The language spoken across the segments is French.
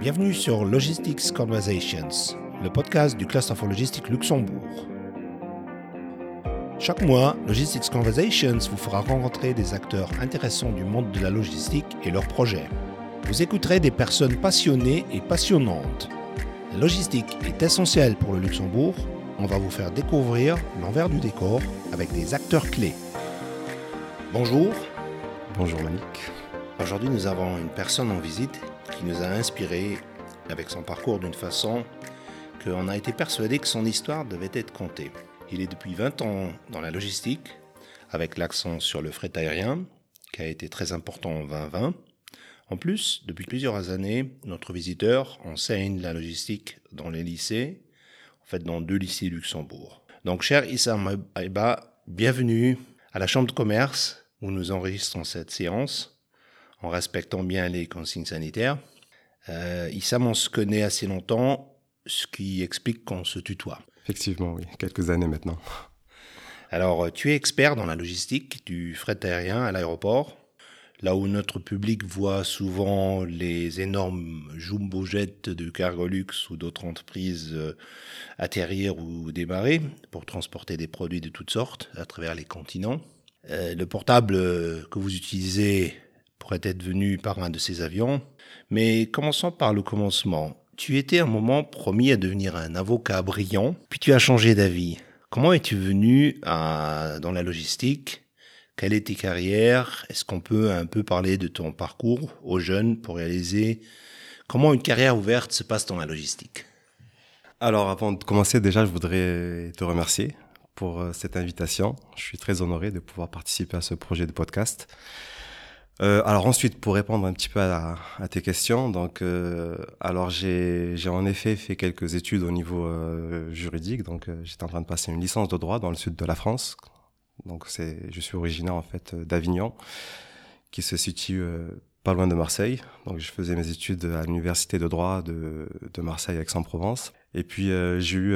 Bienvenue sur Logistics Conversations, le podcast du Cluster for Logistics Luxembourg. Chaque mois, Logistics Conversations vous fera rencontrer des acteurs intéressants du monde de la logistique et leurs projets. Vous écouterez des personnes passionnées et passionnantes. La logistique est essentielle pour le Luxembourg. On va vous faire découvrir l'envers du décor avec des acteurs clés. Bonjour. Bonjour Malik. Aujourd'hui, nous avons une personne en visite qui nous a inspiré avec son parcours d'une façon qu'on a été persuadé que son histoire devait être contée. Il est depuis 20 ans dans la logistique, avec l'accent sur le fret aérien, qui a été très important en 2020. En plus, depuis plusieurs années, notre visiteur enseigne la logistique dans les lycées, en fait dans deux lycées Luxembourg. Donc, cher Issa Maïba, bienvenue à la Chambre de commerce où nous enregistrons cette séance en respectant bien les consignes sanitaires. Euh, Issam, on se connaît assez longtemps, ce qui explique qu'on se tutoie. Effectivement, oui, quelques années maintenant. Alors, tu es expert dans la logistique du fret aérien à l'aéroport, là où notre public voit souvent les énormes jumbo jets de Cargolux ou d'autres entreprises euh, atterrir ou démarrer pour transporter des produits de toutes sortes à travers les continents. Euh, le portable que vous utilisez pourrait être venu par un de ces avions. Mais commençons par le commencement. Tu étais un moment promis à devenir un avocat brillant, puis tu as changé d'avis. Comment es-tu venu dans la logistique? Quelle est tes carrières? Est-ce qu'on peut un peu parler de ton parcours aux jeunes pour réaliser comment une carrière ouverte se passe dans la logistique? Alors avant de commencer, déjà, je voudrais te remercier pour euh, cette invitation. Je suis très honoré de pouvoir participer à ce projet de podcast. Euh, alors ensuite, pour répondre un petit peu à, tes questions, donc euh, alors j'ai en effet fait quelques études au niveau euh, juridique. Donc j'étais en train de passer une licence de droit dans le sud de la France. Donc c'est, je suis originaire en fait d'Avignon, qui se situe pas loin de Marseille. Donc je faisais mes études à l'université de droit de, de Marseille Aix-en-Provence. Et puis j'ai eu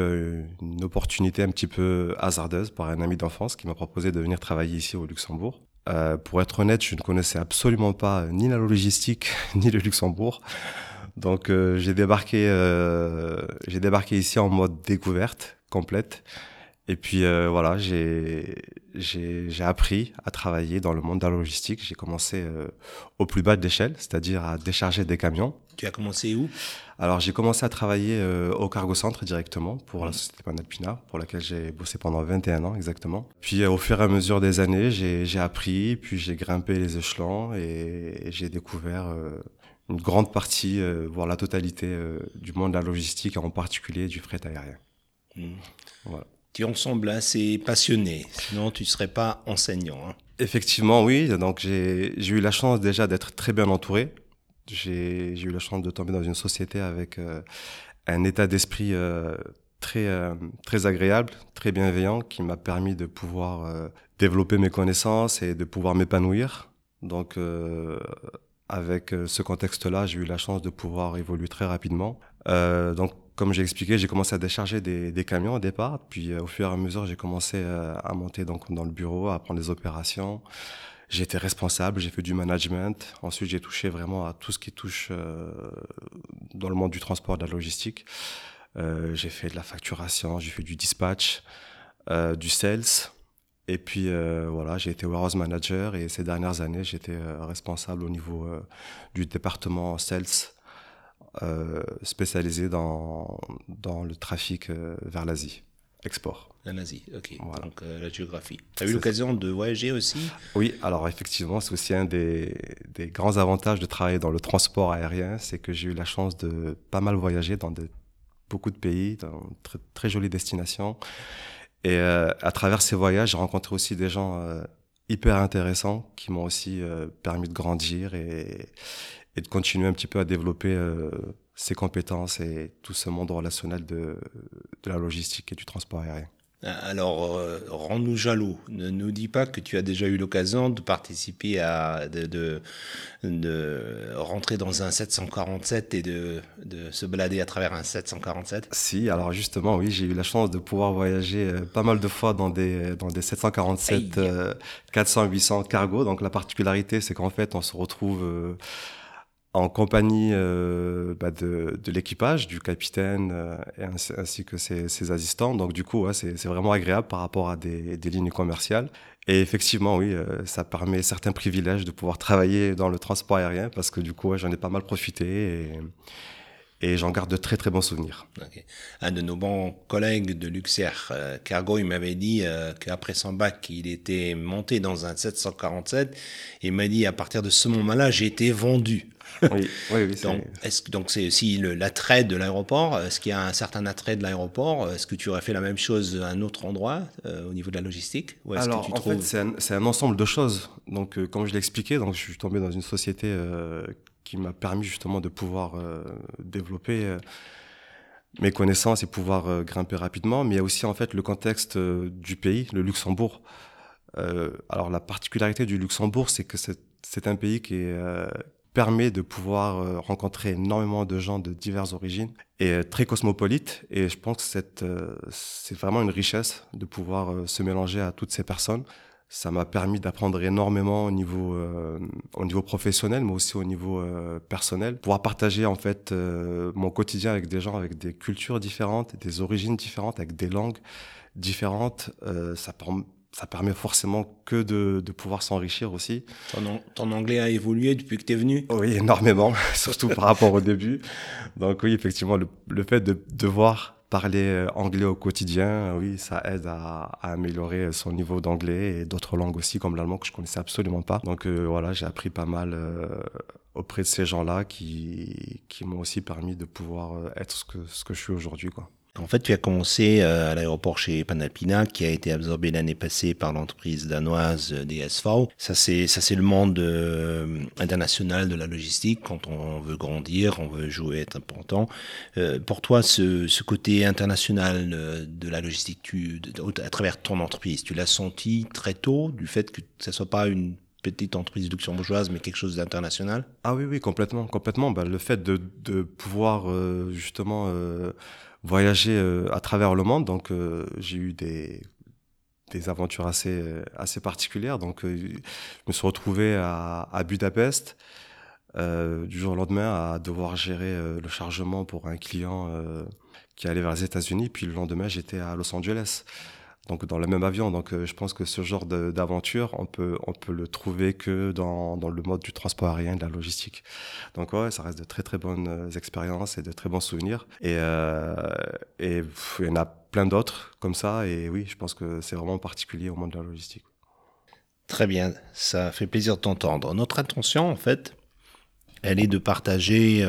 une opportunité un petit peu hasardeuse par un ami d'enfance qui m'a proposé de venir travailler ici au Luxembourg. Euh, pour être honnête, je ne connaissais absolument pas ni la logistique ni le Luxembourg. Donc euh, euh, j'ai débarqué ici en mode découverte complète. Et puis euh, voilà, j'ai j'ai appris à travailler dans le monde de la logistique. J'ai commencé euh, au plus bas de l'échelle, c'est-à-dire à décharger des camions. Tu as commencé où? Alors j'ai commencé à travailler euh, au cargo centre directement pour la société Panalpina, pour laquelle j'ai bossé pendant 21 ans exactement. Puis au fur et à mesure des années, j'ai appris, puis j'ai grimpé les échelons et, j'ai découvert une grande partie, voire la totalité du monde de la logistique, en particulier du fret aérien. Mmh. Voilà tu en sembles assez passionné, sinon tu ne serais pas enseignant. Hein. Effectivement, oui. Donc j'ai eu la chance déjà d'être très bien entouré. J'ai eu la chance de tomber dans une société avec euh, un état d'esprit euh, très, euh, très agréable, très bienveillant, qui m'a permis de pouvoir développer mes connaissances et de pouvoir m'épanouir. Donc avec ce contexte-là, j'ai eu la chance de pouvoir évoluer très rapidement. Comme j'ai expliqué, j'ai commencé à décharger des, camions au départ. Puis euh, au fur et à mesure, j'ai commencé euh, à monter donc dans le bureau, à prendre les opérations. J'ai été responsable, j'ai fait du management. Ensuite, j'ai touché vraiment à tout ce qui touche euh, dans le monde du transport, de la logistique. J'ai fait de la facturation, j'ai fait du dispatch, du sales. Et puis voilà, j'ai été warehouse manager et ces dernières années, j'étais responsable au niveau du département sales euh, spécialisé dans, dans le trafic euh, vers l'Asie, export. L'Asie, ok. Donc euh, la géographie. Tu as eu l'occasion de voyager aussi? Oui, alors effectivement, c'est aussi un des, des, grands avantages de travailler dans le transport aérien, c'est que j'ai eu la chance de pas mal voyager dans de, beaucoup de pays, dans de très, très jolies destinations. Et à travers ces voyages, j'ai rencontré aussi des gens hyper intéressants qui m'ont aussi permis de grandir et, et de continuer un petit peu à développer euh, ses compétences et tout ce monde relationnel de, de la logistique et du transport aérien. Alors, euh, rends-nous jaloux. Ne nous dis pas que tu as déjà eu l'occasion de participer à, de, de, de, rentrer dans un 747 et de, de se balader à travers un 747. Si, alors justement, oui, j'ai eu la chance de pouvoir voyager euh, pas mal de fois dans des, dans des 747 400, 800 cargo. Donc, la particularité, c'est qu'en fait, on se retrouve en compagnie euh, bah, de, l'équipage, du capitaine euh, ainsi, que ses, assistants. Donc du coup, c'est vraiment agréable par rapport à des, lignes commerciales. Et effectivement, oui, euh, ça permet certains privilèges de pouvoir travailler dans le transport aérien parce que du coup, j'en ai pas mal profité. Et, j'en garde de très très bons souvenirs. Un de nos bons collègues de Luxair euh, Cargo, il m'avait dit euh, qu'après son bac, il était monté dans un 747. Il m'a dit à partir de ce moment-là, j'ai été vendu. Oui, oui, oui donc, est-ce, donc c'est aussi le, l'attrait de l'aéroport. Est-ce qu'il y a un certain attrait de l'aéroport Est-ce que tu aurais fait la même chose à un autre endroit euh, au niveau de la logistique Ou est-ce Alors, que tu en trouves... fait, c'est un, c'est un, ensemble de choses. Donc, euh, comme je l'ai expliqué, donc je suis tombé dans une société euh, qui m'a permis justement de pouvoir développer mes connaissances et pouvoir grimper rapidement. Mais il y a aussi en fait le contexte du pays, le Luxembourg. alors la particularité du Luxembourg, c'est que c'est un pays qui est, permet de pouvoir rencontrer énormément de gens de diverses origines et très cosmopolite. Et je pense que c'est vraiment une richesse de pouvoir se mélanger à toutes ces personnes ça m'a permis d'apprendre énormément au niveau euh, au niveau professionnel mais aussi au niveau euh, personnel pouvoir partager en fait euh, mon quotidien avec des gens avec des cultures différentes des origines différentes avec des langues différentes euh, ça ça permet forcément que de, de pouvoir s'enrichir aussi. Ton, ton, anglais a évolué depuis que tu es venu Oui, énormément, surtout par rapport au début. Donc oui, effectivement, le, le fait de devoir parler euh, anglais au quotidien, euh, oui, ça aide à, à améliorer son niveau d'anglais et d'autres langues aussi, comme l'allemand que je connaissais absolument pas. Donc euh, voilà, j'ai appris pas mal euh, auprès de ces gens-là qui, qui m'ont aussi permis de pouvoir être ce que, ce que je suis aujourd'hui, quoi. En fait, tu as commencé à l'aéroport chez Panalpina, qui a été absorbé l'année passée par l'entreprise danoise DSV. Ça, c'est ça, c'est le monde euh, international de la logistique. Quand on veut grandir, on veut jouer, être important. Euh, pour toi, ce, ce, côté international de la logistique, tu, à travers ton entreprise, tu l'as senti très tôt, du fait que ça soit pas une petite entreprise luxembourgeoise, mais quelque chose d'international? Ah oui, oui, complètement, complètement. Ben, le fait de, de pouvoir euh, justement euh, voyager euh, à travers le monde. Donc, euh, j'ai eu des, des aventures assez, euh, assez particulières. Donc, je me suis retrouvé à, Budapest. Du jour au lendemain à devoir gérer le chargement pour un client qui allait vers les États-Unis. Puis le lendemain, j'étais à Los Angeles donc dans le même avion. Donc euh, je pense que ce genre d'aventure, on peut, on peut le trouver que dans, dans le mode du transport aérien, de la logistique. Donc ouais, ça reste de très très bonnes euh, expériences et de très bons souvenirs. Et, euh, et il y en a plein d'autres comme ça. Et oui, je pense que c'est vraiment particulier au monde de la logistique. Très bien, ça fait plaisir de t'entendre. Notre intention, en fait, elle est de partager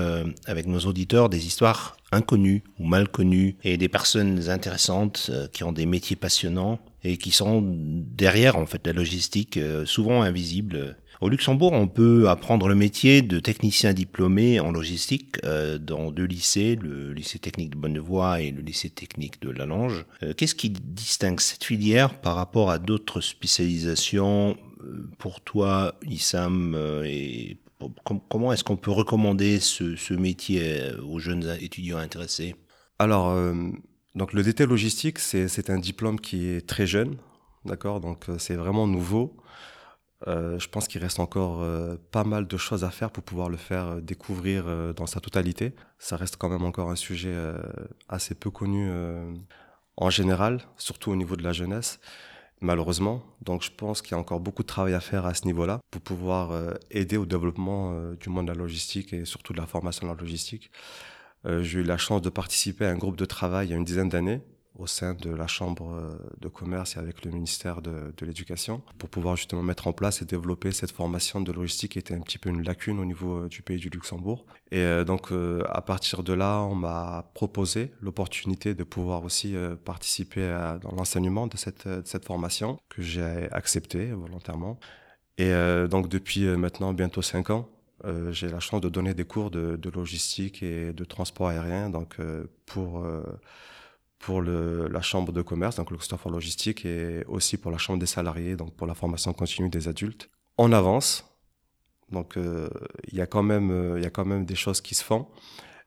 avec nos auditeurs des histoires inconnues ou mal connues et des personnes intéressantes euh, qui ont des métiers passionnants et qui sont derrière en fait la logistique euh, souvent invisible. Au Luxembourg, on peut apprendre le métier de technicien diplômé en logistique euh, dans deux lycées, le lycée technique de Bonnevoie et le lycée technique de Lalange. Qu'est-ce qui distingue cette filière par rapport à d'autres spécialisations pour toi, Issam, et comment est-ce qu'on peut recommander ce, métier aux jeunes étudiants intéressés? Alors, euh, donc le DT logistique, c'est un diplôme qui est très jeune, d'accord? Donc c'est vraiment nouveau. Euh, je pense qu'il reste encore euh, pas mal de choses à faire pour pouvoir le faire découvrir euh, dans sa totalité. Ça reste quand même encore un sujet euh, assez peu connu euh, en général, surtout au niveau de la jeunesse malheureusement. Donc je pense qu'il y a encore beaucoup de travail à faire à ce niveau-là pour pouvoir euh, aider au développement euh, du monde de la logistique et surtout de la formation de la logistique. Euh, J'ai eu la chance de participer à un groupe de travail il y a une dizaine d'années au sein de la Chambre de commerce et avec le ministère de, l'Éducation pour pouvoir justement mettre en place et développer cette formation de logistique qui était un petit peu une lacune au niveau du pays du Luxembourg. Et euh, donc euh, à partir de là, on m'a proposé l'opportunité de pouvoir aussi euh, participer à, l'enseignement de cette, cette formation que j'ai accepté volontairement. Et donc depuis maintenant bientôt cinq ans, euh, j'ai la chance de donner des cours de, logistique et de transport aérien donc euh, pour euh, pour la chambre de commerce, donc le Christopher Logistique, et aussi pour la chambre des salariés, donc pour la formation continue des adultes. On avance, donc il euh, y a quand même il euh, y a quand même des choses qui se font,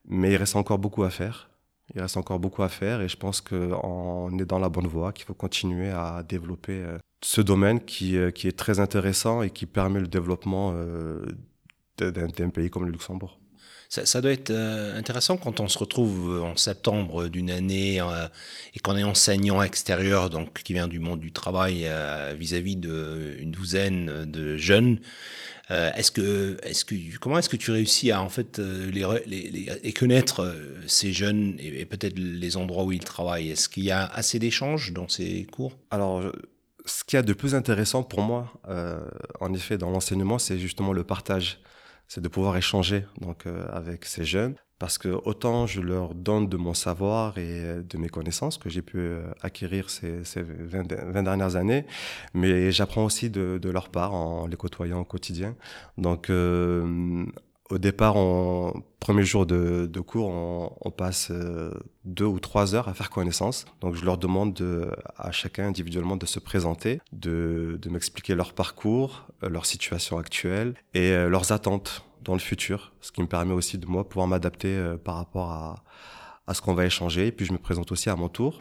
mais il reste encore beaucoup à faire. Il reste encore beaucoup à faire et je pense qu'on est dans la bonne voie, qu'il faut continuer à développer euh, ce domaine qui, qui est très intéressant et qui permet le développement d'un pays comme le Luxembourg. Ça, doit être euh, intéressant quand on se retrouve en septembre d'une année euh, et qu'on est enseignant extérieur, donc qui vient du monde du travail euh, vis-à-vis d'une douzaine de jeunes. est-ce que, est-ce que, comment est-ce que tu réussis à en fait les, connaître ces jeunes et, peut-être les endroits où ils travaillent? Est-ce qu'il y a assez d'échanges dans ces cours? Alors, ce qu'il y a de plus intéressant pour moi, en effet, dans l'enseignement, c'est justement le partage c'est de pouvoir échanger donc euh, avec ces jeunes parce que autant je leur donne de mon savoir et euh, de mes connaissances que j'ai pu euh, acquérir ces, ces 20, dernières années, mais j'apprends aussi de, de, leur part en les côtoyant au quotidien. Donc au départ, en premier jour de, cours, on, passe euh, deux ou trois heures à faire connaissance. Donc, je leur demande à chacun individuellement de se présenter, de, m'expliquer leur parcours, euh, leur situation actuelle et euh, leurs attentes dans le futur, ce qui me permet aussi de moi pouvoir m'adapter par rapport à, ce qu'on va échanger. Et puis, je me présente aussi à mon tour.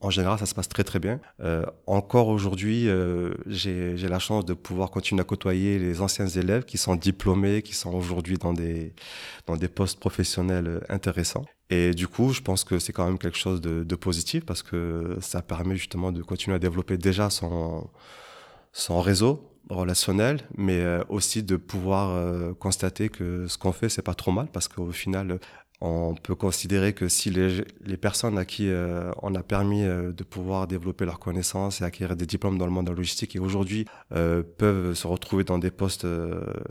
En général, ça se passe très très bien. Euh, encore aujourd'hui, euh, j'ai la chance de pouvoir continuer à côtoyer les anciens élèves qui sont diplômés, qui sont aujourd'hui dans des, dans des postes professionnels intéressants. Et du coup, je pense que c'est quand même quelque chose de, de, positif parce que ça permet justement de continuer à développer déjà son, son réseau relationnel, mais euh, aussi de pouvoir constater que ce qu'on fait, c'est pas trop mal parce qu'au final, on peut considérer que si les, les personnes à qui euh, on a permis euh, de pouvoir développer leurs connaissances et acquérir des diplômes dans le monde de la logistique et aujourd'hui euh, peuvent se retrouver dans des postes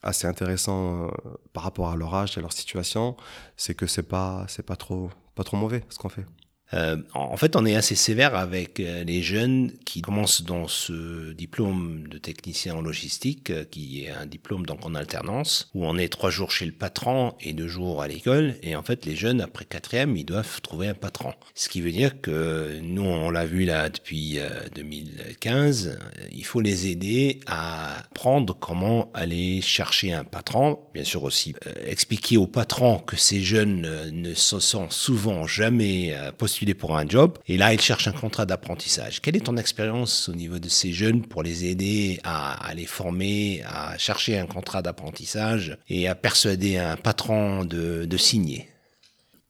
assez intéressants par rapport à leur âge et leur situation, c'est que c'est pas c'est pas trop pas trop mauvais ce qu'on fait. Euh, en fait, on est assez sévère avec euh, les jeunes qui commencent dans ce diplôme de technicien en logistique, euh, qui est un diplôme donc en alternance, où on est trois jours chez le patron et deux jours à l'école. Et en fait, les jeunes, après quatrième, ils doivent trouver un patron. Ce qui veut dire que nous, on l'a vu là depuis 2015, il faut les aider à prendre comment aller chercher un patron. Bien sûr aussi expliquer aux patrons que ces jeunes ne se sont souvent jamais postulés pour un job et là, il cherche un contrat d'apprentissage. Quelle est ton expérience au niveau de ces jeunes pour les aider à, les former, à chercher un contrat d'apprentissage et à persuader un patron de, signer?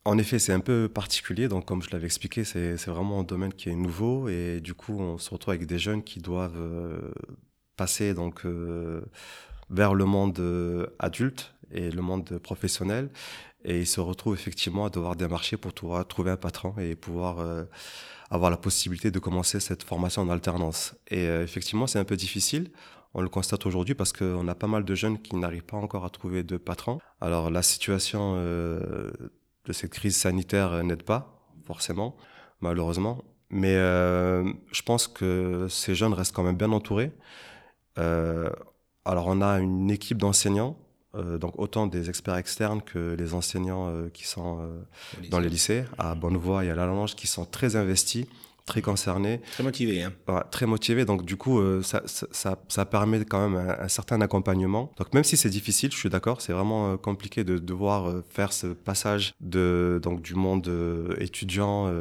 En effet, c'est un peu particulier. Donc, comme je l'avais expliqué, c'est vraiment un domaine qui est nouveau. Et du coup, on se retrouve avec des jeunes qui doivent euh, passer donc, euh, vers le monde euh, adulte et le monde professionnel et il se retrouve effectivement à devoir démarcher pour trouver un patron et pouvoir euh, avoir la possibilité de commencer cette formation en alternance. Et euh, effectivement, c'est un peu difficile. On le constate aujourd'hui parce qu'on a pas mal de jeunes qui n'arrivent pas encore à trouver de patron. Alors la situation euh, de cette crise sanitaire n'aide pas, forcément, malheureusement. Mais je pense que ces jeunes restent quand même bien entourés. alors on a une équipe d'enseignants euh, donc autant des experts externes que les enseignants euh, qui sont euh, dans les lycées, à Bonnevoie et à La Lange, qui sont très investis, très concernés. Très motivés. Hein. très motivés. Donc du coup, ça, ça, ça, permet quand même un, certain accompagnement. Donc même si c'est difficile, je suis d'accord, c'est vraiment compliqué de devoir faire ce passage de, donc, du monde étudiant,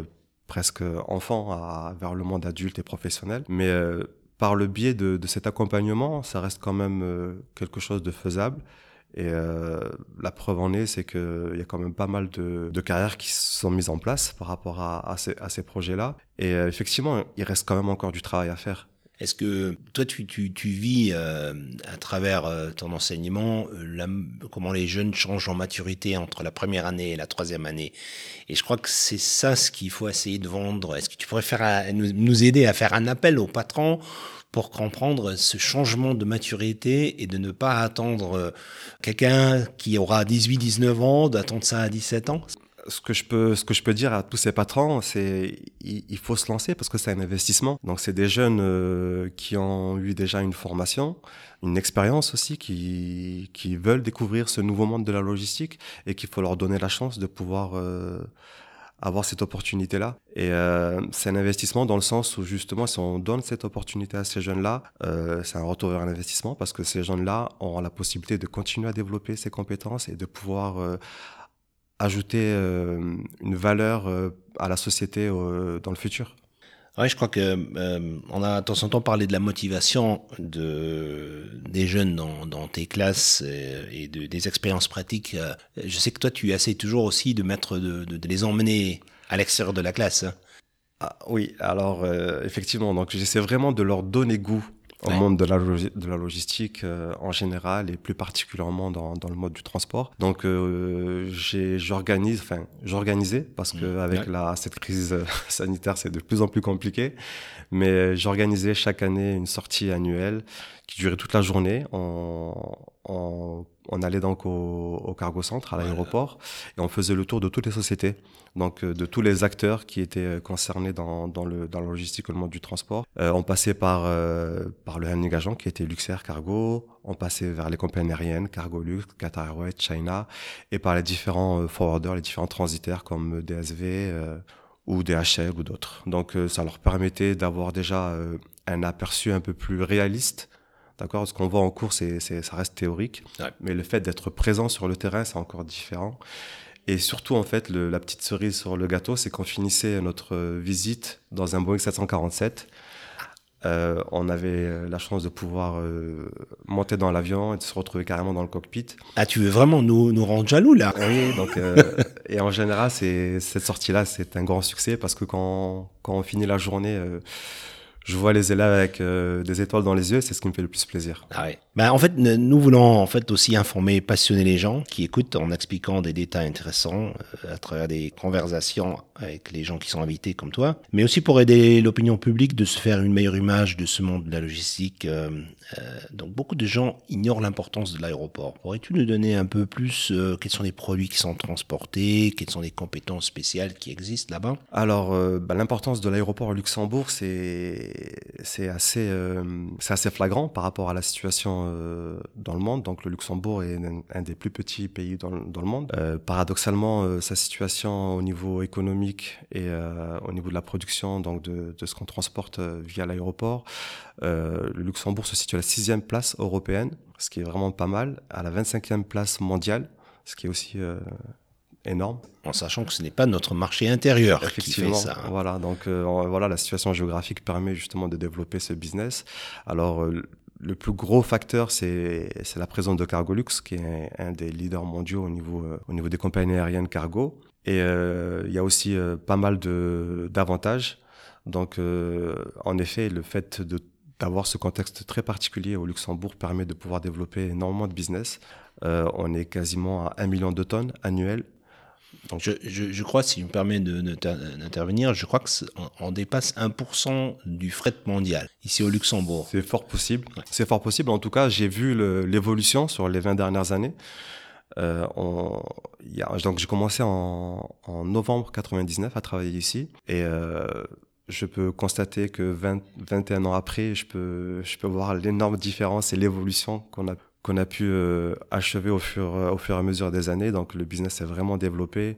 presque enfant, à, vers le monde adulte et professionnel. Mais par le biais de, de, cet accompagnement, ça reste quand même quelque chose de faisable. Et euh, la preuve en est, c'est qu'il y a quand même pas mal de, de, carrières qui sont mises en place par rapport à, ces, à ces projets-là. Et euh, effectivement, il reste quand même encore du travail à faire. Est-ce que toi, tu, tu, vis euh, à travers ton enseignement comment les jeunes changent en maturité entre la première année et la troisième année? Et je crois que c'est ça ce qu'il faut essayer de vendre. Est-ce que tu pourrais faire nous, nous aider à faire un appel aux patrons pour comprendre ce changement de maturité et de ne pas attendre euh, quelqu'un qui aura 18, 19 ans, d'attendre ça à 17 ans? Ce que je peux ce que je peux dire à tous ces patrons c'est il, faut se lancer parce que c'est un investissement. Donc c'est des jeunes euh, qui ont eu déjà une formation une expérience aussi qui qui veulent découvrir ce nouveau monde de la logistique et qu'il faut leur donner la chance de pouvoir euh, avoir cette opportunité-là. Et euh, c'est un investissement dans le sens où justement, si on donne cette opportunité à ces jeunes-là, euh, c'est un retour vers un investissement parce que ces jeunes-là auront la possibilité de continuer à développer ces compétences et de pouvoir euh, ajouter une valeur à la société dans le futur. Ouais, je crois que euh, on a de temps en temps parlé de la motivation de des jeunes dans, dans tes classes et, de, des expériences pratiques. Euh, je sais que toi, tu essaies toujours aussi de mettre de, de, de les emmener à l'extérieur de la classe. Hein. Ah, oui, alors euh, effectivement, donc j'essaie vraiment de leur donner goût au monde de la, de la logistique euh, en général et plus particulièrement dans, dans le mode du transport. Donc euh, j'organise, enfin j'organisais parce que mmh. avec la cette crise euh, sanitaire c'est de plus en plus compliqué, mais j'organisais chaque année une sortie annuelle qui durait toute la journée. On, on, on allait donc au, au cargo centre à l'aéroport et on faisait le tour de toutes les sociétés donc euh, de tous les acteurs qui étaient euh, concernés dans, dans, le, dans la logistique le monde du transport. Euh, on passait par, par le handling agent qui était Luxair Cargo, on passait vers les compagnies aériennes, Cargolux, Qatar Airways, China, et par les différents forwarders, les différents transitaires comme DSV ou DHL ou d'autres. Donc ça leur permettait d'avoir déjà un aperçu un peu plus réaliste D'accord Ce qu'on voit en cours, c'est, ça reste théorique. Mais le fait d'être présent sur le terrain, c'est encore différent. Et surtout, en fait, le, la petite cerise sur le gâteau, c'est qu'on finissait notre visite dans un Boeing 747. Euh, on avait la chance de pouvoir euh, monter dans l'avion et de se retrouver carrément dans le cockpit. Ah, tu veux vraiment nous, nous rendre jaloux là? Oui, donc, euh, et en général, cette sortie-là, c'est un grand succès parce que quand, quand on finit la journée, je vois les élèves avec euh, des étoiles dans les yeux, c'est ce qui me fait le plus plaisir. Ah ouais. Ben, en fait, nous voulons en fait aussi informer, passionner les gens qui écoutent en expliquant des détails intéressants euh, à travers des conversations avec les gens qui sont invités comme toi, mais aussi pour aider l'opinion publique de se faire une meilleure image de ce monde de la logistique. Euh, donc beaucoup de gens ignorent l'importance de l'aéroport. Pourrais-tu nous donner un peu plus quels sont les produits qui sont transportés, quelles sont les compétences spéciales qui existent là-bas? Alors, ben, l'importance de l'aéroport à Luxembourg, c'est c'est assez, euh, assez flagrant par rapport à la situation euh, dans le monde. Donc le Luxembourg est un, des plus petits pays dans, le monde. Euh, paradoxalement, sa situation au niveau économique et au niveau de la production, donc de, de ce qu'on transporte via l'aéroport, le Luxembourg se situe à la sixième place européenne, ce qui est vraiment pas mal, à la 25e place mondiale, ce qui est aussi énorme. En sachant que ce n'est pas notre marché intérieur qui fait ça. Hein. Voilà, donc euh, voilà, la situation géographique permet justement de développer ce business. Alors euh, le plus gros facteur, c'est la présence de Cargolux, qui est un, des leaders mondiaux au niveau, euh, au niveau des compagnies aériennes cargo. Et il y a aussi pas mal d'avantages. Donc, en effet, le fait de d'avoir ce contexte très particulier au Luxembourg permet de pouvoir développer énormément de business. Euh, on est quasiment à 1 million de tonnes annuelles donc je, je, je, crois, si je me permets d'intervenir, je crois qu'on on dépasse 1% du fret mondial ici au Luxembourg. C'est fort possible. C'est fort possible. En tout cas, j'ai vu l'évolution sur les 20 dernières années. Euh, on, y a, donc j'ai commencé en, en, novembre 99 à travailler ici et euh, je peux constater que 20, 21 ans après, je peux, je peux voir l'énorme différence et l'évolution qu'on a qu'on a pu euh, achever au fur, au fur et à mesure des années. Donc le business s'est vraiment développé.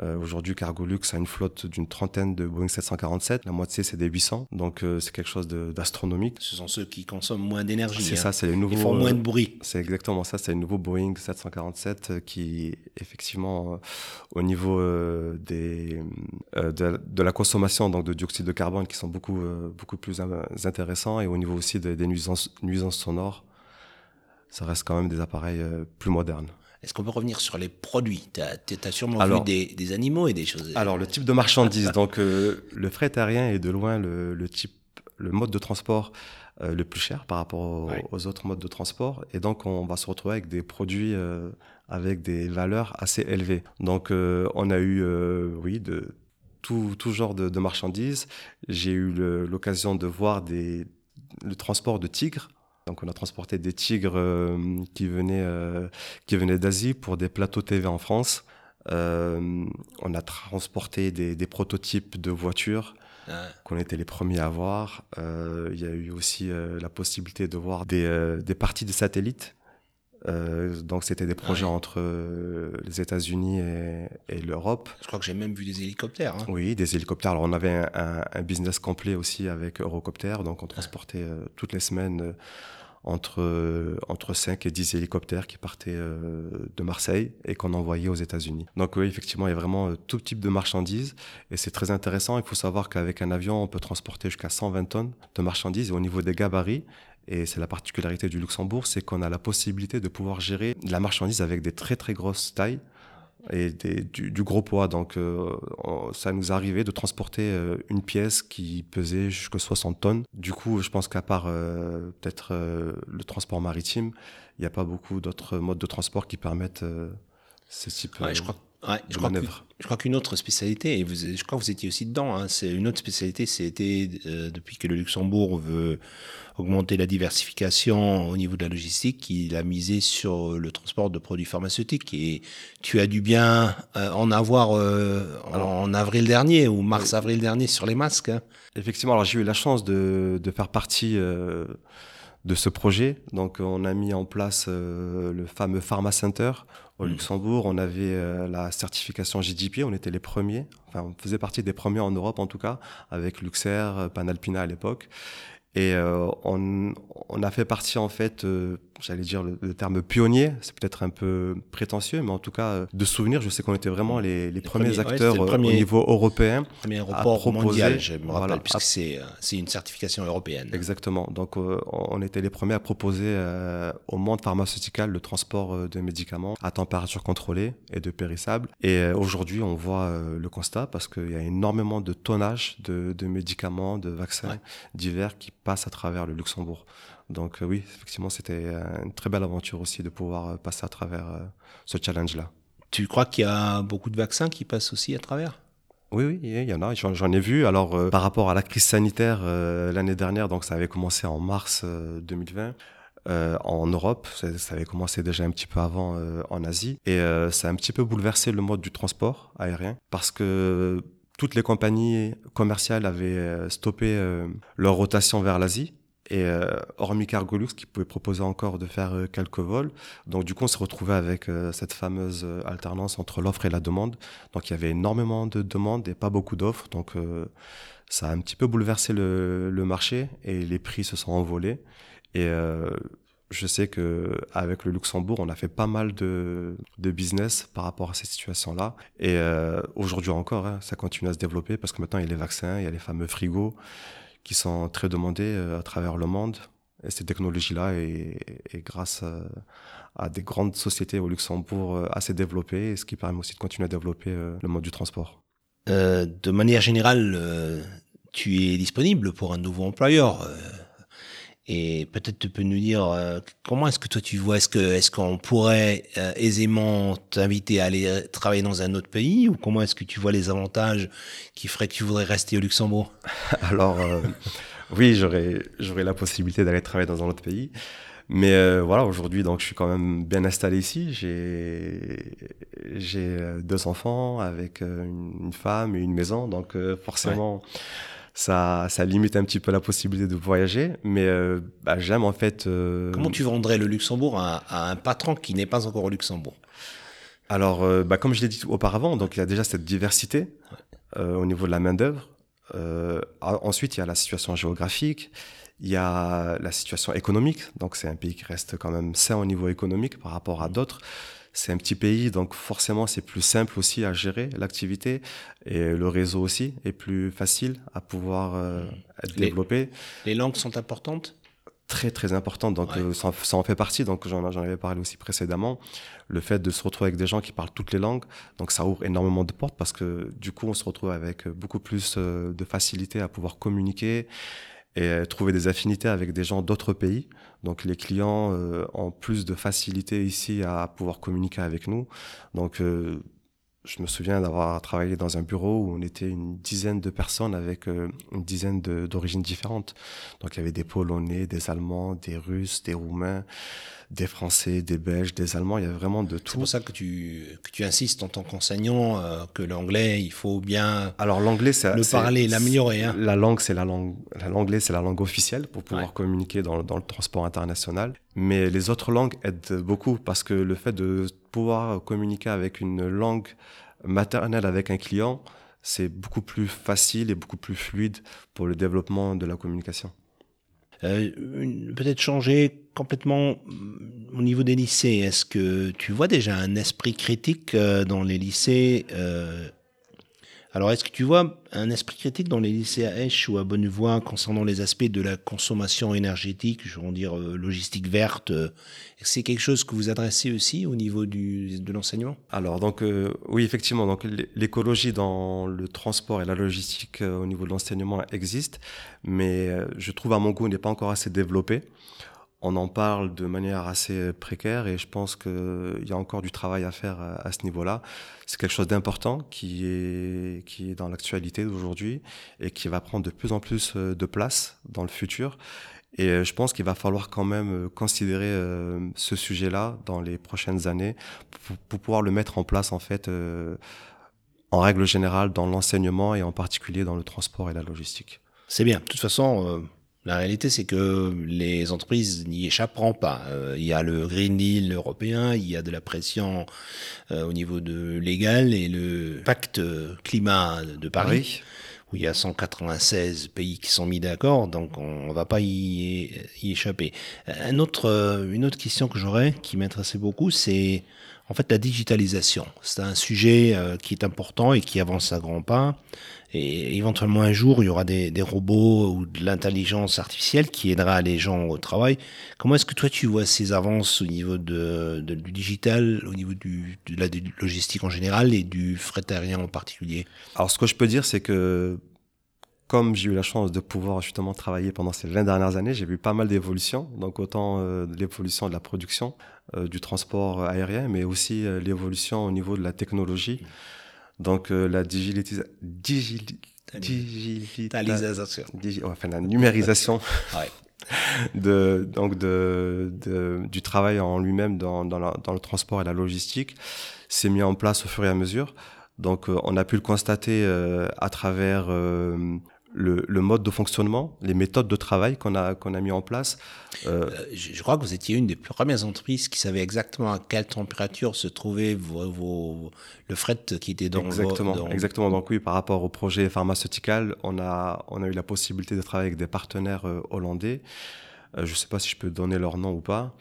Euh, Aujourd'hui, Cargolux a une flotte d'une trentaine de Boeing 747. La moitié, c'est des 800. Donc, euh, c'est quelque chose d'astronomique. Ce sont ceux qui consomment moins d'énergie. C'est hein. ça, c'est les nouveaux. Ils font moins de bruit. C'est exactement ça. C'est les nouveaux Boeing 747 qui, effectivement, au niveau des, de, de, la consommation donc de dioxyde de carbone, qui sont beaucoup, beaucoup plus intéressants, et au niveau aussi des, des nuisances, nuisances sonores ça reste quand même des appareils euh, plus modernes. Est-ce qu'on peut revenir sur les produits? Tu as, sûrement vu des, des, animaux et des choses. Alors, le type de marchandises. donc, euh, le fret aérien est de loin le, le type, le mode de transport euh, le plus cher par rapport aux, autres modes de transport. Et donc, on va se retrouver avec des produits avec des valeurs assez élevées. Donc, on a eu, oui, de tout, tout genre de, de marchandises. J'ai eu l'occasion de voir des, le transport de tigres donc on a transporté des tigres euh, qui venaient, euh, qui venaient d'Asie pour des plateaux TV en France. Euh, on a transporté des, des, prototypes de voitures qu'on était les premiers à voir. Il y a eu aussi la possibilité de voir des, des parties de satellites euh, donc c'était des projets entre euh, les États-Unis et, et l'Europe. Je crois que j'ai même vu des hélicoptères. Hein. Oui, des hélicoptères. Alors on avait un, un, business complet aussi avec Eurocopter, donc on transportait euh, toutes les semaines entre, entre 5 et 10 hélicoptères qui partaient de Marseille et qu'on envoyait aux États-Unis. Donc oui, effectivement, il y a vraiment tout type de marchandises et c'est très intéressant. Il faut savoir qu'avec un avion, on peut transporter jusqu'à 120 tonnes de marchandises et au niveau des gabarits, et c'est la particularité du Luxembourg, c'est qu'on a la possibilité de pouvoir gérer la marchandise avec des très très grosses tailles et du, gros poids. Donc, euh, ça nous arrivait de transporter euh, une pièce qui pesait jusqu'à 60 tonnes. Du coup, je pense qu'à part euh, peut-être le transport maritime, il n'y a pas beaucoup d'autres modes de transport qui permettent ce type je crois, manœuvre. Je crois qu'une autre spécialité, et vous, je crois que vous étiez aussi dedans, hein, c'est une autre spécialité, c'était depuis que le Luxembourg veut augmenter la diversification au niveau de la logistique, il a misé sur le transport de produits pharmaceutiques. Et tu as dû bien euh, en avoir euh, en, avril dernier ou mars-avril dernier sur les masques. Hein. Effectivement, alors j'ai eu la chance de, de faire partie euh, de ce projet. Donc on a mis en place le fameux Pharma Center au mmh. Luxembourg. On avait la certification GDP, on était les premiers. Enfin, on faisait partie des premiers en Europe en tout cas, avec Luxair, Panalpina à l'époque. Et euh, on, on, a fait partie en fait, euh, j'allais dire le, terme pionnier, c'est peut-être un peu prétentieux, mais en tout cas euh, de souvenir, je sais qu'on était vraiment les, les, premiers, acteurs au niveau européen. Premier aéroport mondial, je me rappelle, puisque c'est c'est une certification européenne. Exactement. Donc on était les premiers à proposer au monde pharmaceutique le transport de médicaments à température contrôlée et de périssables. Et aujourd'hui, on voit le constat parce qu'il y a énormément de tonnage de, de médicaments, de vaccins divers qui passe à travers le Luxembourg. Donc euh, oui, effectivement, c'était une très belle aventure aussi de pouvoir euh, passer à travers euh, ce challenge-là. Tu crois qu'il y a beaucoup de vaccins qui passent aussi à travers? Oui, oui, il y en a. J'en ai vu. Alors, par rapport à la crise sanitaire l'année dernière, donc ça avait commencé en mars 2020. en Europe, ça, avait commencé déjà un petit peu avant en Asie, et ça a un petit peu bouleversé le mode du transport aérien parce que toutes les compagnies commerciales avaient euh, stoppé euh, leur rotation vers l'Asie. Et euh, hormis Cargolux, qui pouvait proposer encore de faire quelques vols. Donc du coup, on s'est retrouvé avec cette fameuse alternance entre l'offre et la demande. Donc il y avait énormément de demandes et pas beaucoup d'offres. Donc ça a un petit peu bouleversé le, marché et les prix se sont envolés. Et je sais que avec le Luxembourg, on a fait pas mal de, business par rapport à cette situation-là. Et euh, aujourd'hui encore, hein, ça continue à se développer parce que maintenant, il y a les vaccins, il y a les fameux frigos qui sont très demandés euh, à travers le monde. Et cette technologie-là est, est, grâce euh, à, des grandes sociétés au Luxembourg assez développées, ce qui permet aussi de continuer à développer le mode du transport. de manière générale, tu es disponible pour un nouveau employeur et peut-être tu peux nous dire euh, comment est-ce que toi tu vois, est-ce que est-ce qu'on pourrait euh, aisément t'inviter à aller travailler dans un autre pays ou comment est-ce que tu vois les avantages qui feraient que tu voudrais rester au Luxembourg? Alors euh, oui, j'aurais j'aurais la possibilité d'aller travailler dans un autre pays. Mais voilà, aujourd'hui, donc, je suis quand même bien installé ici. J'ai, j'ai deux enfants avec une, femme et une maison. Donc, forcément, ça, ça limite un petit peu la possibilité de voyager. Mais euh, bah, j'aime en fait. Euh, Comment tu vendrais le Luxembourg à, un patron qui n'est pas encore au Luxembourg? Alors, euh, bah, comme je l'ai dit auparavant, donc il y a déjà cette diversité au niveau de la main d'œuvre. ensuite, il y a la situation géographique. Il y a la situation économique, donc c'est un pays qui reste quand même sain au niveau économique par rapport à d'autres c'est un petit pays, donc forcément c'est plus simple aussi à gérer l'activité et le réseau aussi est plus facile à pouvoir euh, être développé. Les langues sont importantes? Très très importantes, donc euh, ça, en fait partie, donc j'en avais parlé aussi précédemment, le fait de se retrouver avec des gens qui parlent toutes les langues, donc ça ouvre énormément de portes parce que du coup on se retrouve avec beaucoup plus euh, de facilité à pouvoir communiquer et trouver des affinités avec des gens d'autres pays. Donc les clients euh, ont plus de facilité ici à pouvoir communiquer avec nous. Donc euh, je me souviens d'avoir travaillé dans un bureau où on était une dizaine de personnes avec euh, une dizaine d'origines différentes. Donc il y avait des Polonais, des Allemands, des Russes, des Roumains, des Français, des Belges, des Allemands, il y avait vraiment de tout. C'est pour ça que tu, que tu insistes en tant qu'enseignant euh, que l'anglais, il faut bien Alors l'anglais, c'est le parler, l'améliorer. Hein. La langue, c'est la langue, l'anglais, c'est la langue officielle pour pouvoir communiquer dans, dans le transport international. Mais les autres langues aident beaucoup parce que le fait de pouvoir communiquer avec une langue maternelle avec un client, c'est beaucoup plus facile et beaucoup plus fluide pour le développement de la communication. Peut-être changer complètement mm, au niveau des lycées. Est-ce que tu vois déjà un esprit critique dans les lycées alors, est-ce que tu vois un esprit critique dans les lycées à Esch ou à Bonnevoie concernant les aspects de la consommation énergétique, je veux dire euh, logistique verte euh, c'est quelque chose que vous adressez aussi au niveau du, de l'enseignement? Alors, donc, euh, oui, effectivement, donc l'écologie dans le transport et la logistique au niveau de l'enseignement existe, mais je trouve à mon goût n'est pas encore assez développée on en parle de manière assez précaire et je pense qu'il y a encore du travail à faire à, ce niveau-là. C'est quelque chose d'important qui est, qui est dans l'actualité d'aujourd'hui et qui va prendre de plus en plus euh, de place dans le futur. Et euh, je pense qu'il va falloir quand même euh, considérer ce sujet-là dans les prochaines années pour, pouvoir le mettre en place en fait en règle générale dans l'enseignement et en particulier dans le transport et la logistique. C'est bien. De toute façon, la réalité, c'est que les entreprises n'y échapperont pas. Euh, il y a le Green Deal européen, il y a de la pression euh, au niveau de légal et le pacte climat de Paris, où il y a 196 pays qui sont mis d'accord, donc on ne va pas y, y, échapper. Un autre, une autre question que j'aurais, qui m'intéressait beaucoup, c'est en fait la digitalisation. C'est un sujet euh, qui est important et qui avance à grands pas. Et éventuellement un jour, il y aura des, robots ou de l'intelligence artificielle qui aidera les gens au travail. Comment est-ce que toi tu vois ces avances au niveau du digital, au niveau de la logistique en général et du fret aérien en particulier? Alors ce que je peux dire, c'est que comme j'ai eu la chance de pouvoir justement travailler pendant ces 20 dernières années, j'ai vu pas mal d'évolutions. Donc autant euh, l'évolution de la production, du transport aérien, mais aussi euh, l'évolution au niveau de la technologie. Donc euh, la digitalisation, enfin la numérisation de, donc de, de, du travail en lui-même dans, dans, dans, le transport et la logistique s'est mis en place au fur et à mesure. Donc euh, on a pu le constater euh, à travers euh, le, le, mode de fonctionnement, les méthodes de travail qu'on a, qu'on a mis en place. Euh, euh je, crois que vous étiez une des premières entreprises qui savait exactement à quelle température se trouvait vos, vos, le fret qui était dans Exactement, dans... exactement. Donc oui, par rapport au projet pharmaceutical, on a, on a eu la possibilité de travailler avec des partenaires euh, hollandais. Euh, je ne sais pas si je peux donner leur nom ou pas.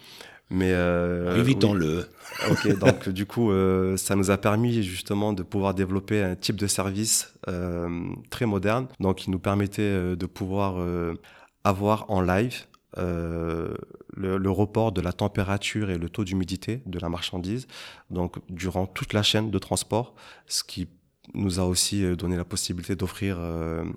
Mais euh, évitons-le. Ok, donc du coup, euh, ça nous a permis justement de pouvoir développer un type de service euh, très moderne, donc qui nous permettait euh, de pouvoir euh, avoir en live le, le, report de la température et le taux d'humidité de la marchandise, donc durant toute la chaîne de transport, ce qui nous a aussi donné la possibilité d'offrir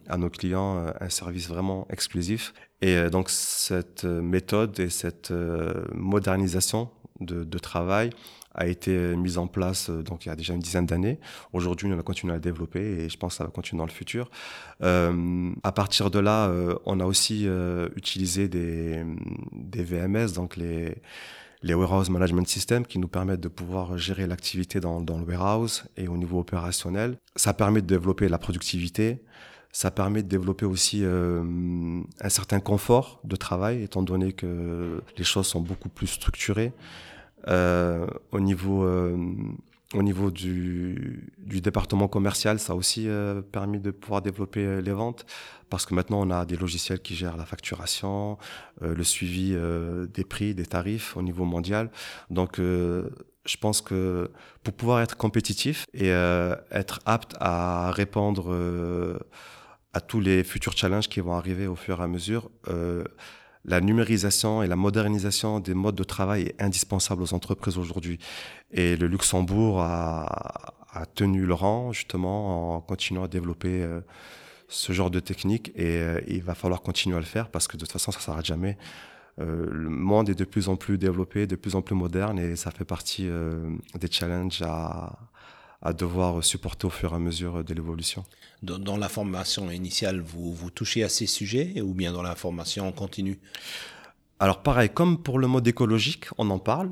à nos clients un service vraiment exclusif et euh, donc cette euh, méthode et cette euh, modernisation de, travail a été mise en place donc il y a déjà une dizaine d'années. Aujourd'hui, on a continué à la développer et je pense que ça va continuer dans le futur. Euh, à partir de là, euh, on a aussi euh, utilisé des, des VMS, donc les, les Warehouse Management Systems, qui nous permettent de pouvoir gérer l'activité dans, dans le warehouse et au niveau opérationnel. Ça permet de développer la productivité, ça permet de développer aussi euh, un certain confort de travail, étant donné que les choses sont beaucoup plus structurées. Euh, au niveau, euh, au niveau du, du, département commercial, ça a aussi euh, permis de pouvoir développer euh, les ventes, parce que maintenant on a des logiciels qui gèrent la facturation, euh, le suivi des prix, des tarifs au niveau mondial. Donc je pense que pour pouvoir être compétitif et être apte à répondre à tous les futurs challenges qui vont arriver au fur et à mesure. La numérisation et la modernisation des modes de travail est indispensable aux entreprises aujourd'hui. Et le Luxembourg a, a, tenu le rang justement en continuant à développer euh, ce genre de technique et euh, il va falloir continuer à le faire parce que de toute façon ça ne s'arrête jamais. Euh, le monde est de plus en plus développé, de plus en plus moderne et ça fait partie des challenges à, à devoir supporter au fur et à mesure de l'évolution. Dans, dans, la formation initiale, vous, vous touchez à ces sujets ou bien dans la formation continue Alors pareil, comme pour le mode écologique, on en parle,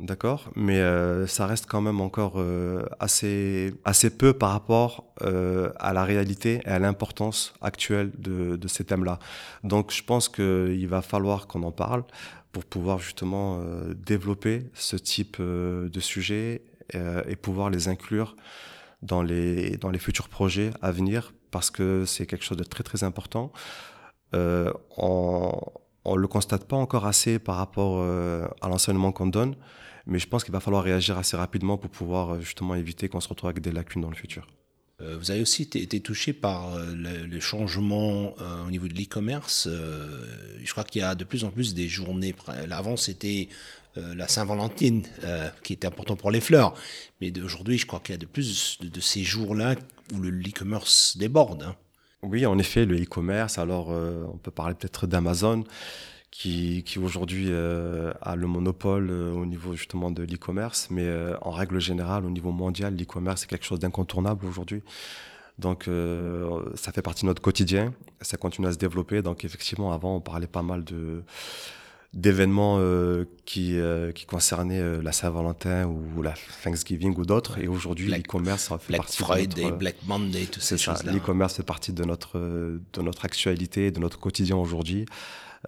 d'accord, mais euh, ça reste quand même encore euh, assez, assez peu par rapport euh, à la réalité et à l'importance actuelle de, de ces thèmes-là. Donc je pense qu'il va falloir qu'on en parle pour pouvoir justement euh, développer ce type euh, de sujet euh, et pouvoir les inclure dans les, dans les futurs projets à venir parce que c'est quelque chose de très très important. Euh, on, on le constate pas encore assez par rapport à l'enseignement qu'on donne, mais je pense qu'il va falloir réagir assez rapidement pour pouvoir justement éviter qu'on se retrouve avec des lacunes dans le futur. Euh, vous avez aussi été touché par euh, le, changement euh, au niveau de l'e-commerce. je crois qu'il y a de plus en plus des journées. Avant, c'était la Saint-Valentin qui était important pour les fleurs. Mais aujourd'hui, je crois qu'il y a de plus de, ces jours-là où le e-commerce déborde. Hein. Oui, en effet, le e-commerce. Alors, on peut parler peut-être d'Amazon qui, aujourd'hui euh, a le monopole euh, au niveau justement de l'e-commerce, mais euh, en règle générale, au niveau mondial, l'e-commerce est quelque chose d'incontournable aujourd'hui. Donc ça fait partie de notre quotidien, ça continue à se développer. Donc effectivement, avant, on parlait pas mal de d'événements qui, qui concernaient la Saint-Valentin ou la Thanksgiving ou d'autres. Et aujourd'hui, l'e-commerce fait Black partie Friday, de notre... Black Monday, toutes ces choses-là. L'e-commerce fait partie de notre, de notre actualité, de notre quotidien aujourd'hui.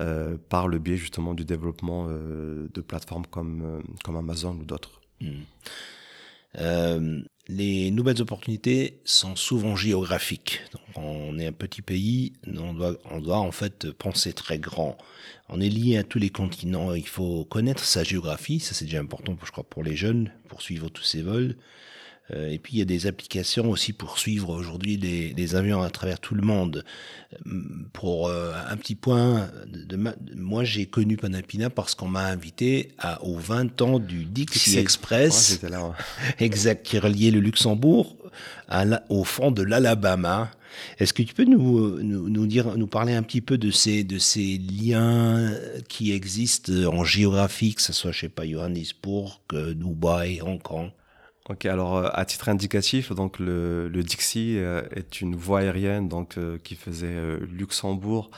Euh, par le biais justement du développement euh, de plateformes comme, euh, comme Amazon ou d'autres. Hmm. Les nouvelles opportunités sont souvent géographiques. on est un petit pays, on doit, en fait penser très grand. On est lié à tous les continents, il faut connaître sa géographie, ça c'est déjà important je crois pour les jeunes, pour suivre tous ces vols. Euh, et puis il y a des applications aussi pour suivre aujourd'hui les, avions à travers tout le monde. Euh, pour euh, un petit point, de, moi j'ai connu Panapina parce qu'on m'a invité à, aux 20 ans du Dixie Express, exact, qui reliait le Luxembourg à au fond de l'Alabama. Est-ce que tu peux nous, nous, dire, nous parler un petit peu de ces, de ces liens qui existent en géographie, que ce soit, je sais pas, Johannesburg, Dubaï, Hong Kong? Ok, alors euh, à titre indicatif, donc le, le Dixie euh, est une voie aérienne donc euh, qui faisait Luxembourg,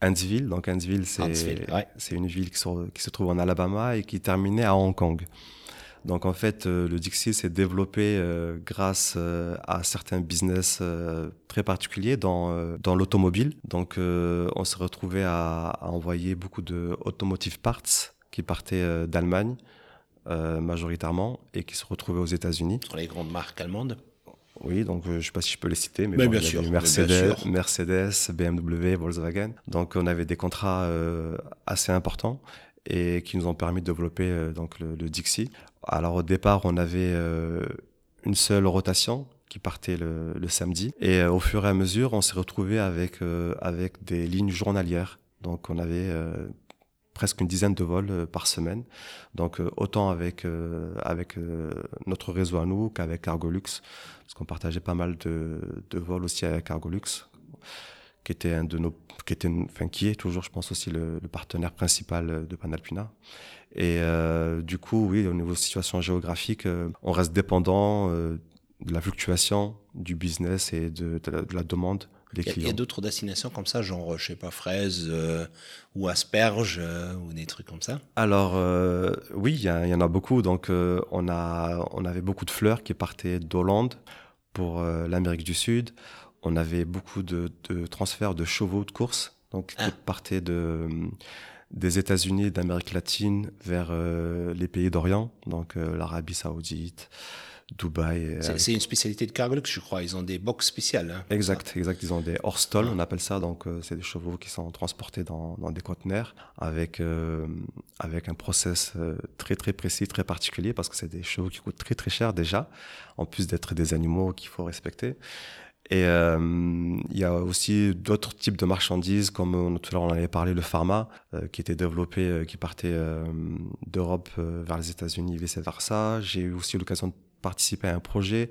Huntsville. Donc Huntsville, c'est une ville qui se, qui se, trouve en Alabama et qui terminait à Hong Kong. Donc en fait, le Dixie s'est développé grâce à certains business très particuliers dans, dans l'automobile. Donc on s'est retrouvé à, à, envoyer beaucoup de automotive parts qui partaient d'Allemagne euh, majoritairement et qui se retrouvaient aux États-Unis. Sur les grandes marques allemandes oui, donc euh, je ne sais pas si je peux les citer, mais, bien, sûr, Mercedes, Mercedes, BMW, Volkswagen. Donc on avait des contrats euh, assez importants et qui nous ont permis de développer donc le, Dixie. Alors au départ, on avait une seule rotation qui partait le, le samedi et au fur et à mesure, on s'est retrouvé avec avec des lignes journalières. Donc on avait presque une dizaine de vols euh, par semaine. Donc euh, autant avec euh, avec notre réseau à nous qu'avec Cargolux, parce qu'on partageait pas mal de, de vols aussi avec Cargolux, qui était un de nos qui était enfin qui est toujours je pense aussi le, partenaire principal de Panalpina. Et du coup oui au niveau de situation géographique, on reste dépendant de la fluctuation du business et de, de la demande il y a, d'autres destinations comme ça, genre, je sais pas, fraises euh, ou asperges euh, ou des trucs comme ça Alors, euh, oui, il y, y, en a beaucoup. Donc, on, a, on avait beaucoup de fleurs qui partaient d'Hollande pour l'Amérique du Sud. On avait beaucoup de, de, transferts de chevaux de course, donc qui ah. partaient de, des États-Unis, d'Amérique latine vers les pays d'Orient, donc l'Arabie saoudite, Dubaï. C'est une spécialité de Cargolux, je crois. Ils ont des box spéciales. Hein. exact, exact. Ils ont des Horstal, on appelle ça. Donc, euh, c'est des chevaux qui sont transportés dans, dans des conteneurs avec, euh, avec un process euh, très, très précis, très particulier parce que c'est des chevaux qui coûtent très, très cher déjà, en plus d'être des animaux qu'il faut respecter. Et il y a aussi d'autres types de marchandises, comme tout à l'heure on avait parlé, le pharma, qui était développé, qui partait d'Europe vers les États-Unis, vice versa. J'ai eu aussi l'occasion de participer à un projet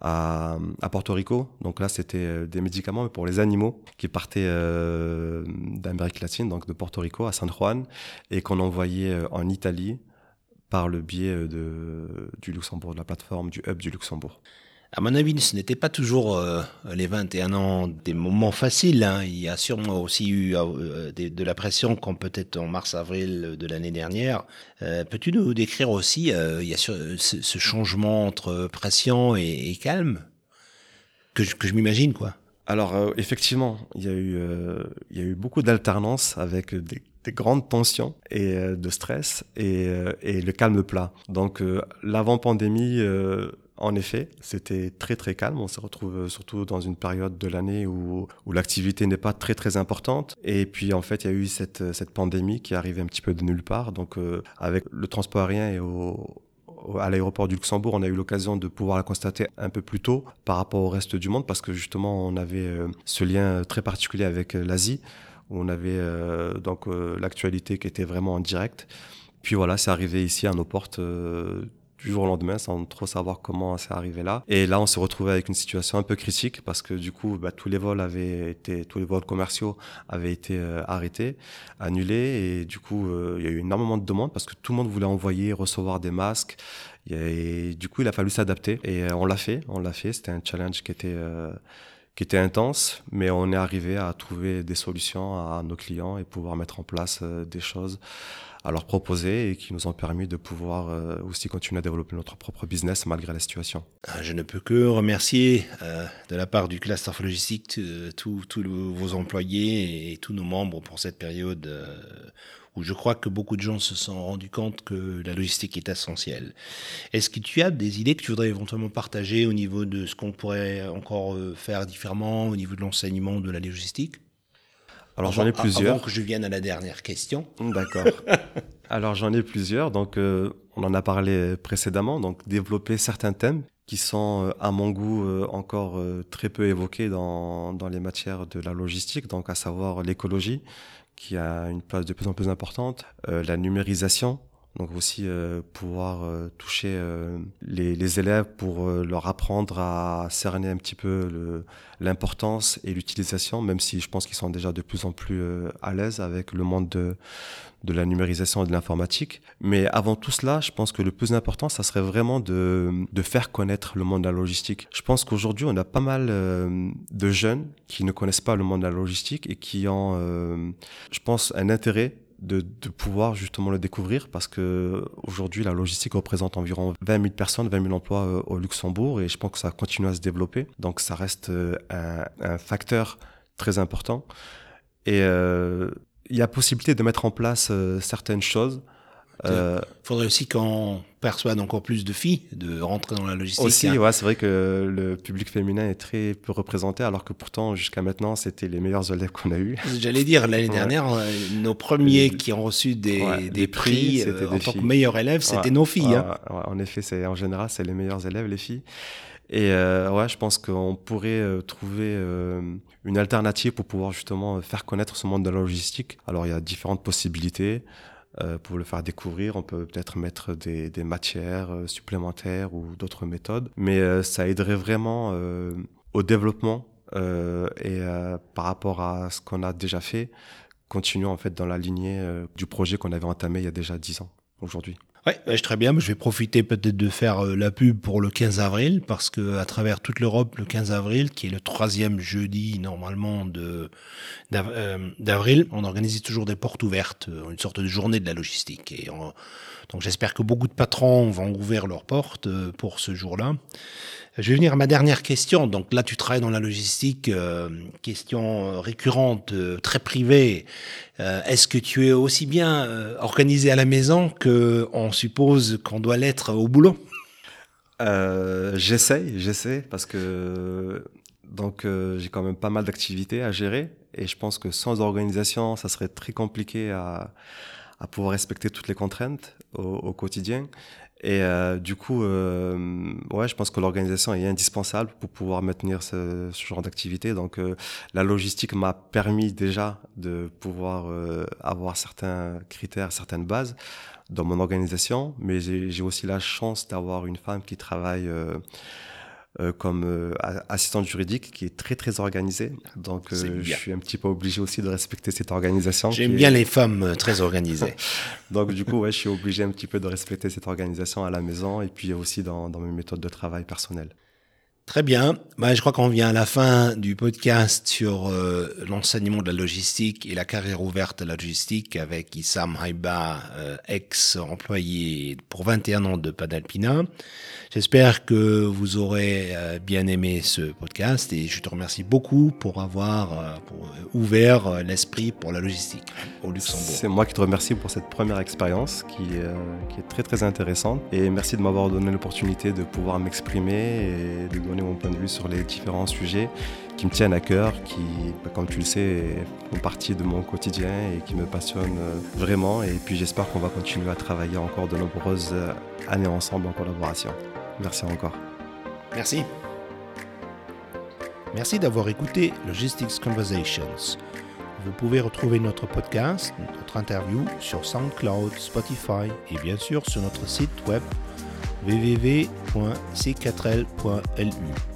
à, à, Porto Rico. Donc là, c'était euh, des médicaments pour les animaux qui partaient euh, d'Amérique latine, donc de Porto Rico à San Juan, et qu'on envoyait euh, en Italie par le biais de, du Luxembourg, de la plateforme du hub du Luxembourg. À mon avis, ce n'était pas toujours euh, les 21 ans des moments faciles. Hein. Il y a sûrement aussi eu euh, de, la pression, comme peut-être en mars-avril de l'année dernière. Euh, peux-tu nous décrire aussi, il y a ce, ce, changement entre pression et, calme que je, que je m'imagine, quoi? Alors, effectivement, il y, a eu, il y a eu beaucoup d'alternance avec des, des, grandes tensions et de stress et, et le calme plat. Donc, l'avant-pandémie En effet, c'était très très calme. On se retrouve surtout dans une période de l'année où, l'activité n'est pas très très importante. Et puis en fait, il y a eu cette, cette pandémie qui arrivée un petit peu de nulle part. Donc euh, avec le transport aérien et à l'aéroport du Luxembourg, on a eu l'occasion de pouvoir la constater un peu plus tôt par rapport au reste du monde parce que justement, on avait euh, ce lien très particulier avec euh, l'Asie où on avait donc l'actualité qui était vraiment en direct. Puis voilà, c'est arrivé ici à nos portes du jour au lendemain sans trop savoir comment c'est arrivé là. Et là, on s'est retrouvé avec une situation un peu critique parce que du coup, bah, tous les vols avaient été, tous les vols commerciaux avaient été euh, arrêtés, annulés. Et du coup, euh, il y a eu énormément de demandes parce que tout le monde voulait envoyer, recevoir des masques. Et du coup, il a fallu s'adapter. Et euh, on l'a fait, on l'a fait. C'était un challenge qui était qui était intense, mais on est arrivé à trouver des solutions à nos clients et pouvoir mettre en place des choses à leur proposer et qui nous ont permis de pouvoir euh, aussi continuer à développer notre propre business malgré la situation. Ah, je ne peux que remercier euh, de la part du cluster logistique euh, tous vos employés et tous nos membres pour cette période où je crois que beaucoup de gens se sont rendus compte que la logistique est essentielle. Est-ce que tu as des idées que tu voudrais éventuellement partager au niveau de ce qu'on pourrait encore faire différemment au niveau de l'enseignement de la logistique? Alors j'en ai plusieurs. Avant que je vienne à la dernière question. D'accord. Alors j'en ai plusieurs. Donc euh, on en a parlé précédemment. Donc développer certains thèmes qui sont euh, à mon goût euh, encore très peu évoqués dans, dans les matières de la logistique. Donc à savoir l'écologie qui a une place de plus en plus importante, la numérisation, donc aussi euh, pouvoir euh, toucher euh, les, les, élèves pour leur apprendre à cerner un petit peu l'importance et l'utilisation, même si je pense qu'ils sont déjà de plus en plus à l'aise avec le monde de, de la numérisation et de l'informatique. Mais avant tout cela, je pense que le plus important, ça serait vraiment de, de faire connaître le monde de la logistique. Je pense qu'aujourd'hui, on a pas mal de jeunes qui ne connaissent pas le monde de la logistique et qui ont, je pense, un intérêt de, de, pouvoir justement le découvrir parce que aujourd'hui la logistique représente environ 20 000 personnes, 20 000 emplois euh, au Luxembourg et je pense que ça continue à se développer. Donc ça reste euh, un, facteur très important. Et euh, il y a possibilité de mettre en place certaines choses il euh, faudrait aussi qu'on perçoive encore plus de filles de rentrer dans la logistique. Aussi, hein. ouais, c'est vrai que le public féminin est très peu représenté, alors que pourtant, jusqu'à maintenant, c'était les meilleurs élèves qu'on a eus. J'allais dire, l'année dernière, euh, nos premiers qui ont reçu des, des prix, euh, en tant que meilleurs élèves, c'était nos filles. Hein. en effet, c'est en général, c'est les meilleurs élèves, les filles. Et euh, ouais, je pense qu'on pourrait trouver une alternative pour pouvoir justement faire connaître ce monde de la logistique. Alors il y a différentes possibilités. Euh, pour le faire découvrir, on peut peut-être mettre des, des matières euh, supplémentaires ou d'autres méthodes, mais euh, ça aiderait vraiment au développement et par rapport à ce qu'on a déjà fait, continuons en fait dans la lignée du projet qu'on avait entamé il y a déjà dix ans aujourd'hui. Ouais, très bien. Je vais profiter peut-être de faire euh, la pub pour le 15 avril parce que à travers toute l'Europe, le 15 avril, qui est le troisième jeudi normalement de euh, d'avril, on organise toujours des portes ouvertes, euh, une sorte de journée de la logistique. Et donc j'espère que beaucoup de patrons vont ouvrir leurs portes pour ce jour-là. Je vais venir à ma dernière question. Donc là, tu travailles dans la logistique, euh, question euh, récurrente, euh, très privée. Est-ce que tu es aussi bien organisé à la maison que on suppose qu'on doit l'être au boulot? J'essaye, j'essaie parce que donc j'ai quand même pas mal d'activités à gérer et je pense que sans organisation, ça serait très compliqué à, pouvoir respecter toutes les contraintes au quotidien. Et euh, du coup, euh, ouais, je pense que l'organisation est indispensable pour pouvoir maintenir ce, ce genre d'activité. Donc, euh, la logistique m'a permis déjà de pouvoir euh, avoir certains critères, certaines bases dans mon organisation, mais j'ai aussi la chance d'avoir une femme qui travaille euh, euh, comme euh, assistante juridique qui est très très organisée. Donc euh, je suis un petit peu obligé aussi de respecter cette organisation. J'aime bien les femmes très organisées. Donc du coup, ouais, je suis obligé un petit peu de respecter cette organisation à la maison et puis aussi dans, dans mes méthodes de travail personnelles. Très bien. Bah, je crois qu'on vient à la fin du podcast sur euh, l'enseignement de la logistique et la carrière ouverte de la logistique avec Issam Haïba, euh, ex-employé pour 21 ans de Padalpina. J'espère que vous aurez euh, bien aimé ce podcast et je te remercie beaucoup pour avoir ouvert l'esprit pour la logistique au Luxembourg. C'est moi qui te remercie pour cette première expérience qui est très très intéressante et merci de m'avoir donné l'opportunité de pouvoir m'exprimer et de donner mon point de vue sur les différents sujets qui me tiennent à cœur, qui, bah, comme tu le sais, font partie de mon quotidien et qui me passionnent euh, vraiment. Et puis j'espère qu'on va continuer à travailler encore de nombreuses euh, années ensemble en collaboration. Merci encore. Merci. Merci d'avoir écouté Logistics Conversations. Vous pouvez retrouver notre podcast, notre interview sur SoundCloud, Spotify et bien sûr sur notre site web www.c4l.lu.